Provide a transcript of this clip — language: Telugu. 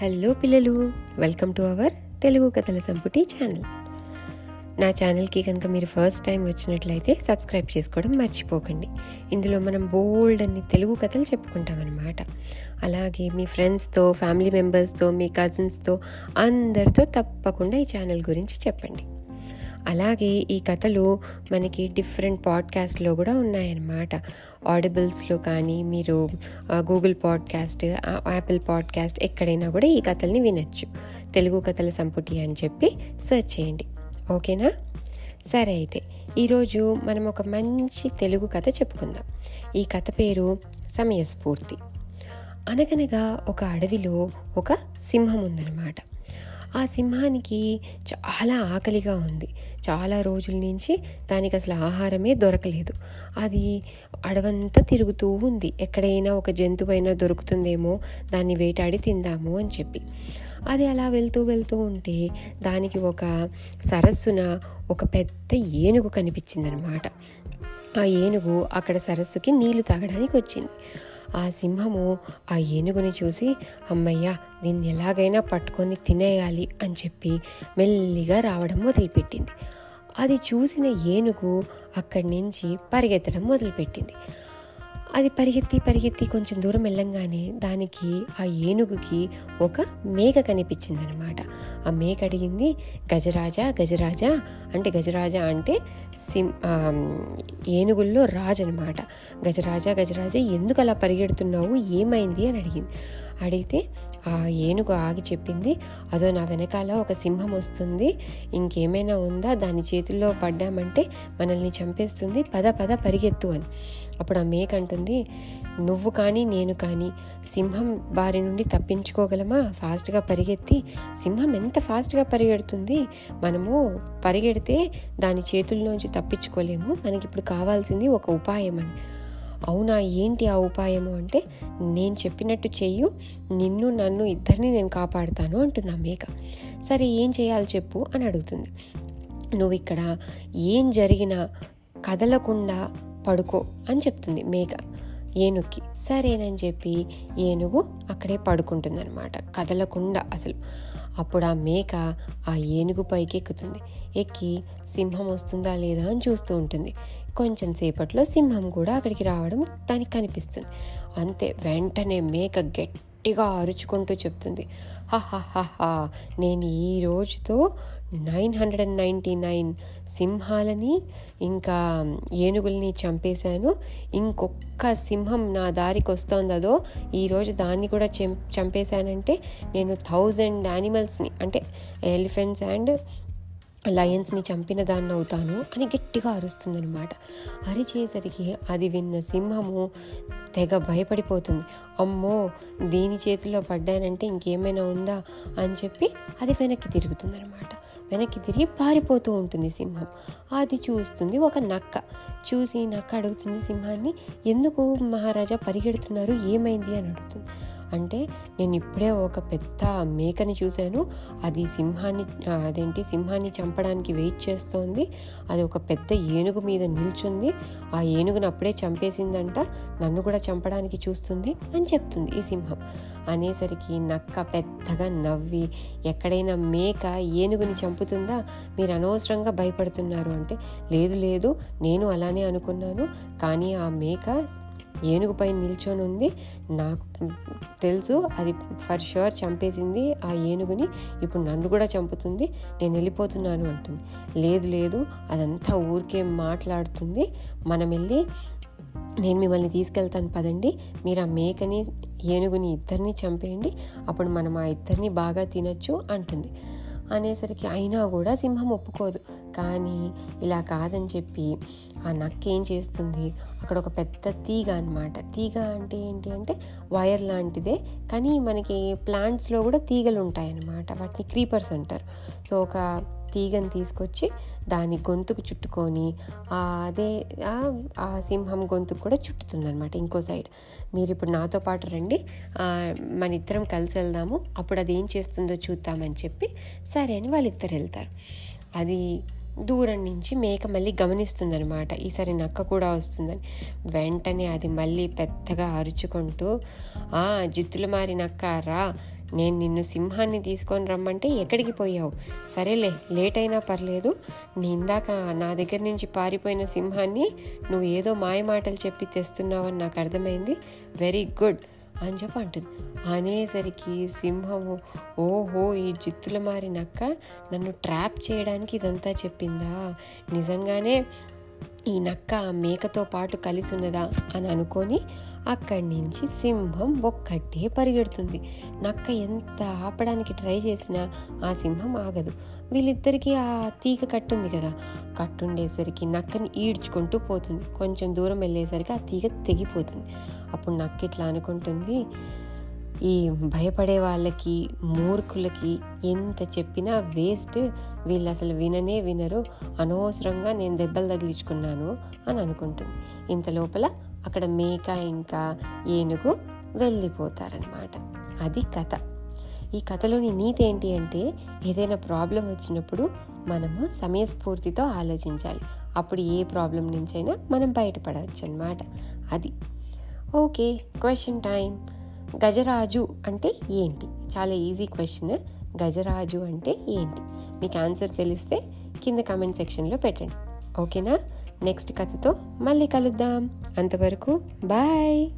హలో పిల్లలు వెల్కమ్ టు అవర్ తెలుగు కథల సంపుటి ఛానల్. నా ఛానల్కి కనుక మీరు ఫస్ట్ టైం వచ్చినట్లయితే సబ్స్క్రైబ్ చేసుకోవడం మర్చిపోకండి. ఇందులో మనం బోల్డ్ అన్ని తెలుగు కథలు చెప్పుకుంటామన్నమాట. అలాగే మీ ఫ్రెండ్స్తో ఫ్యామిలీ మెంబర్స్తో మీ కజిన్స్తో అందరితో తప్పకుండా ఈ ఛానల్ గురించి చెప్పండి. అలాగే ఈ కథలు మనకి డిఫరెంట్ పాడ్కాస్ట్లో కూడా ఉన్నాయన్నమాట. ఆడిబుల్స్లో కానీ మీరు గూగుల్ పాడ్కాస్ట్ యాపిల్ పాడ్కాస్ట్ ఎక్కడైనా కూడా ఈ కథల్ని వినొచ్చు. తెలుగు కథల సంపుటి అని చెప్పి సెర్చ్ చేయండి. ఓకేనా? సరే అయితే ఈరోజు మనం ఒక మంచి తెలుగు కథ చెప్పుకుందాం. ఈ కథ పేరు సమయస్ఫూర్తి. అనగనగా ఒక అడవిలో ఒక సింహం ఉందన్నమాట. ఆ సింహానికి చాలా ఆకలిగా ఉంది. చాలా రోజుల నుంచి దానికి అసలు ఆహారమే దొరకలేదు. అది అడవంతా తిరుగుతూ ఉంది. ఎక్కడైనా ఒక జంతువైనా దొరుకుతుందేమో దాన్ని వేటాడి తిందాము అని చెప్పి. అది అలా వెళ్తూ వెళ్తూ ఉంటే దానికి ఒక సరస్సున ఒక పెద్ద ఏనుగు కనిపించిందనమాట. ఆ ఏనుగు అక్కడ సరస్సుకి నీళ్ళు తాగడానికి వచ్చింది. ఆ సింహము ఆ ఏనుగుని చూసి అమ్మయ్య దీన్ని ఎలాగైనా పట్టుకొని తినేయాలి అని చెప్పి మెల్లిగా రావడం మొదలుపెట్టింది. అది చూసిన ఏనుగు అక్కడి నుంచి పరిగెత్తడం మొదలుపెట్టింది. అది పరిగెత్తి పరిగెత్తి కొంచెం దూరం వెళ్ళంగానే దానికి ఆ ఏనుగుకి ఒక మేక కనిపించిందనమాట. ఆ మేక అడిగింది గజరాజా గజరాజా అంటే గజరాజా అంటే సిం ఏనుగుల్లో రాజు అనమాట. గజరాజా గజరాజా ఎందుకు అలా పరిగెడుతున్నావు? ఏమైంది? అని అడిగింది. అడిగితే ఆ ఏనుగు ఆగి చెప్పింది అదో నా వెనకాల ఒక సింహం వస్తుంది ఇంకేమైనా ఉందా? దాని చేతుల్లో పడ్డామంటే మనల్ని చంపేస్తుంది పద పద పరిగెత్తు అని. అప్పుడు ఆ మేక అంటుంది నువ్వు కానీ నేను కానీ సింహం బారి నుండి తప్పించుకోగలమా? ఫాస్ట్గా పరిగెత్తి సింహం ఎంత ఫాస్ట్గా పరిగెడుతుంది? మనము పరిగెడితే దాని చేతుల్లోంచి తప్పించుకోలేము మనకి ఇప్పుడు కావాల్సింది ఒక ఉపాయం అని. అవునా ఏంటి ఆ ఉపాయము అంటే నేను చెప్పినట్టు చెయ్యు నిన్ను నన్ను ఇద్దరిని నేను కాపాడుతాను అంటుంది ఆ మేక సరే ఏం చేయాలి చెప్పు అని అడుగుతుంది. నువ్వు ఇక్కడ ఏం జరిగినా కదలకుండా పడుకో అని చెప్తుంది మేక. ఏనుగుకి సరేనని చెప్పి ఏనుగు అక్కడే పడుకుంటుంది అనమాట కదలకుండా అసలు. అప్పుడు ఆ మేక ఆ ఏనుగు పైకి ఎక్కుతుంది ఎక్కి సింహం వస్తుందా లేదా అని చూస్తూ ఉంటుంది. కొంచెం సేపట్లో సింహం కూడా అక్కడికి రావడం దానికి కనిపిస్తుంది. అంతే వెంటనే మేక గట్టిగా అరుచుకుంటూ చెప్తుంది. హహహహా నేను ఈ రోజుతో nine hundred and ninety nine సింహాలని ఇంకా ఏనుగుల్ని చంపేశాను. ఇంకొక సింహం నా దారికి వస్తోందదో ఈరోజు దాన్ని కూడా చంపేశానంటే నేను థౌజండ్ యానిమల్స్ని అంటే ఎలిఫెంట్స్ అండ్ లయన్స్ని చంపిన దాన్ని అవుతాను అని గట్టిగా అరుస్తుందనమాట అరిచేసరికి అది విన్న సింహము తెగ భయపడిపోతుంది. అమ్మో దీని చేతిలో పడ్డానంటే ఇంకేమైనా ఉందా అని చెప్పి అది వెనక్కి తిరుగుతుందనమాట వెనక్కి తిరిగి పారిపోతూ ఉంటుంది సింహం. అది చూస్తుంది ఒక నక్క. చూసి నక్క అడుగుతుంది సింహాన్ని ఎందుకు మహారాజా పరిగెడుతున్నారు? ఏమైంది? అని అడుగుతుంది. అంటే నేను ఇప్పుడే ఒక పెద్ద మేకని చూశాను. అది సింహాన్ని అదేంటి సింహాన్ని చంపడానికి వెయిట్ చేస్తోంది. అది ఒక పెద్ద ఏనుగు మీద నిల్చుంది. ఆ ఏనుగును అప్పుడే చంపేసిందంట. నన్ను కూడా చంపడానికి చూస్తుంది అని చెప్తుంది ఈ సింహం. అనేసరికి నక్క పెద్దగా నవ్వి ఎక్కడైనా మేక ఏనుగుని చంపుతుందా? మీరు అనవసరంగా భయపడుతున్నారు అంటే లేదు లేదు నేను అలానే అనుకున్నాను. కానీ ఆ మేక ఏనుగుపై నిల్చొని ఉంది. నాకు తెలుసు అది ఫర్ షూర్ చంపేసింది ఆ ఏనుగుని. ఇప్పుడు నన్ను కూడా చంపుతుంది. నేను వెళ్ళిపోతున్నాను అంటుంది. లేదు లేదు అదంతా ఊరికే మాట్లాడుతుంది. మనం వెళ్ళి నేను మిమ్మల్ని తీసుకెళ్తాను పదండి. మీరు ఆ మేకని ఏనుగుని ఇద్దరిని చంపేయండి. అప్పుడు మనం ఆ ఇద్దరిని బాగా తినచ్చు అంటుంది. అనేసరికి అయినా కూడా సింహం ఒప్పుకోదు. కానీ ఇలా కాదని చెప్పి ఆ నక్క ఏం చేస్తుంది? అక్కడ ఒక పెద్ద తీగ అనమాట తీగ అంటే ఏంటి అంటే వైర్ లాంటిదే. కానీ మనకి ప్లాంట్స్లో కూడా తీగలు ఉంటాయన్నమాట వాటిని క్రీపర్స్ అంటారు. సో ఒక తీగని తీసుకొచ్చి దాని గొంతుకు చుట్టుకొని అదే ఆ సింహం గొంతుకు కూడా చుట్టుతుంది అనమాట ఇంకో సైడ్. మీరు ఇప్పుడు నాతో పాటు రండి మన ఇద్దరం కలిసి వెళ్దాము అప్పుడు అది ఏం చేస్తుందో చూద్దామని చెప్పి సరే అని వాళ్ళిద్దరు వెళ్తారు. అది దూరం నుంచి మేక మళ్ళీ గమనిస్తుందనమాట ఈసారి నక్క కూడా వస్తుందని. వెంటనే అది మళ్ళీ పెద్దగా అరుచుకుంటూ జిత్తులు మారి నక్క రా నేను నిన్ను సింహాన్ని తీసుకొని రమ్మంటే ఎక్కడికి పోయావు? సరేలే లేట్ అయినా పర్లేదు. నీ ఇందాక నా దగ్గర నుంచి పారిపోయిన సింహాన్ని నువ్వు ఏదో మాయ మాటలు చెప్పి తెస్తున్నావని నాకు అర్థమైంది. వెరీ గుడ్ అని చెప్పి అంటుంది. అనేసరికి సింహము ఓహో ఈ జిత్తుల మారినక్క నన్ను ట్రాప్ చేయడానికి ఇదంతా చెప్పిందా? నిజంగానే ఈ నక్క మేకతో పాటు కలిసి ఉన్నదా? అని అనుకొని అక్కడి నుంచి సింహం ఒక్కటే పరిగెడుతుంది. నక్క ఎంత ఆపడానికి ట్రై చేసినా ఆ సింహం ఆగదు. వీళ్ళిద్దరికీ ఆ తీగ కట్టుంది కదా. కట్టుండేసరికి నక్కని ఈడ్చుకుంటూ పోతుంది. కొంచెం దూరం వెళ్ళేసరికి ఆ తీగ తెగిపోతుంది. అప్పుడు నక్క ఇట్లా అనుకుంటుంది ఈ భయపడే వాళ్ళకి మూర్ఖులకి ఎంత చెప్పినా వేస్ట్ వీళ్ళు అసలు విననే వినరు. అనవసరంగా నేను దెబ్బలు తగిలించుకున్నాను అని అనుకుంటుంది. ఇంత లోపల అక్కడ మేక ఇంకా ఏనుగు వెళ్ళిపోతారనమాట అది కథ. ఈ కథలోని నీతి ఏంటి అంటే ఏదైనా ప్రాబ్లం వచ్చినప్పుడు మనము సమయస్ఫూర్తితో ఆలోచించాలి. అప్పుడు ఏ ప్రాబ్లం నుంచైనా మనం బయటపడవచ్చు అనమాట అది. ఓకే క్వశ్చన్ టైం గజరాజు అంటే ఏంటి? చాలా ఈజీ క్వశ్చన్ గజరాజు అంటే ఏంటి? మీకు ఆన్సర్ తెలిస్తే కింద కామెంట్ సెక్షన్లో పెట్టండి. ఓకేనా నెక్స్ట్ కథతో మళ్ళీ కలుద్దాం. అంతవరకు బాయ్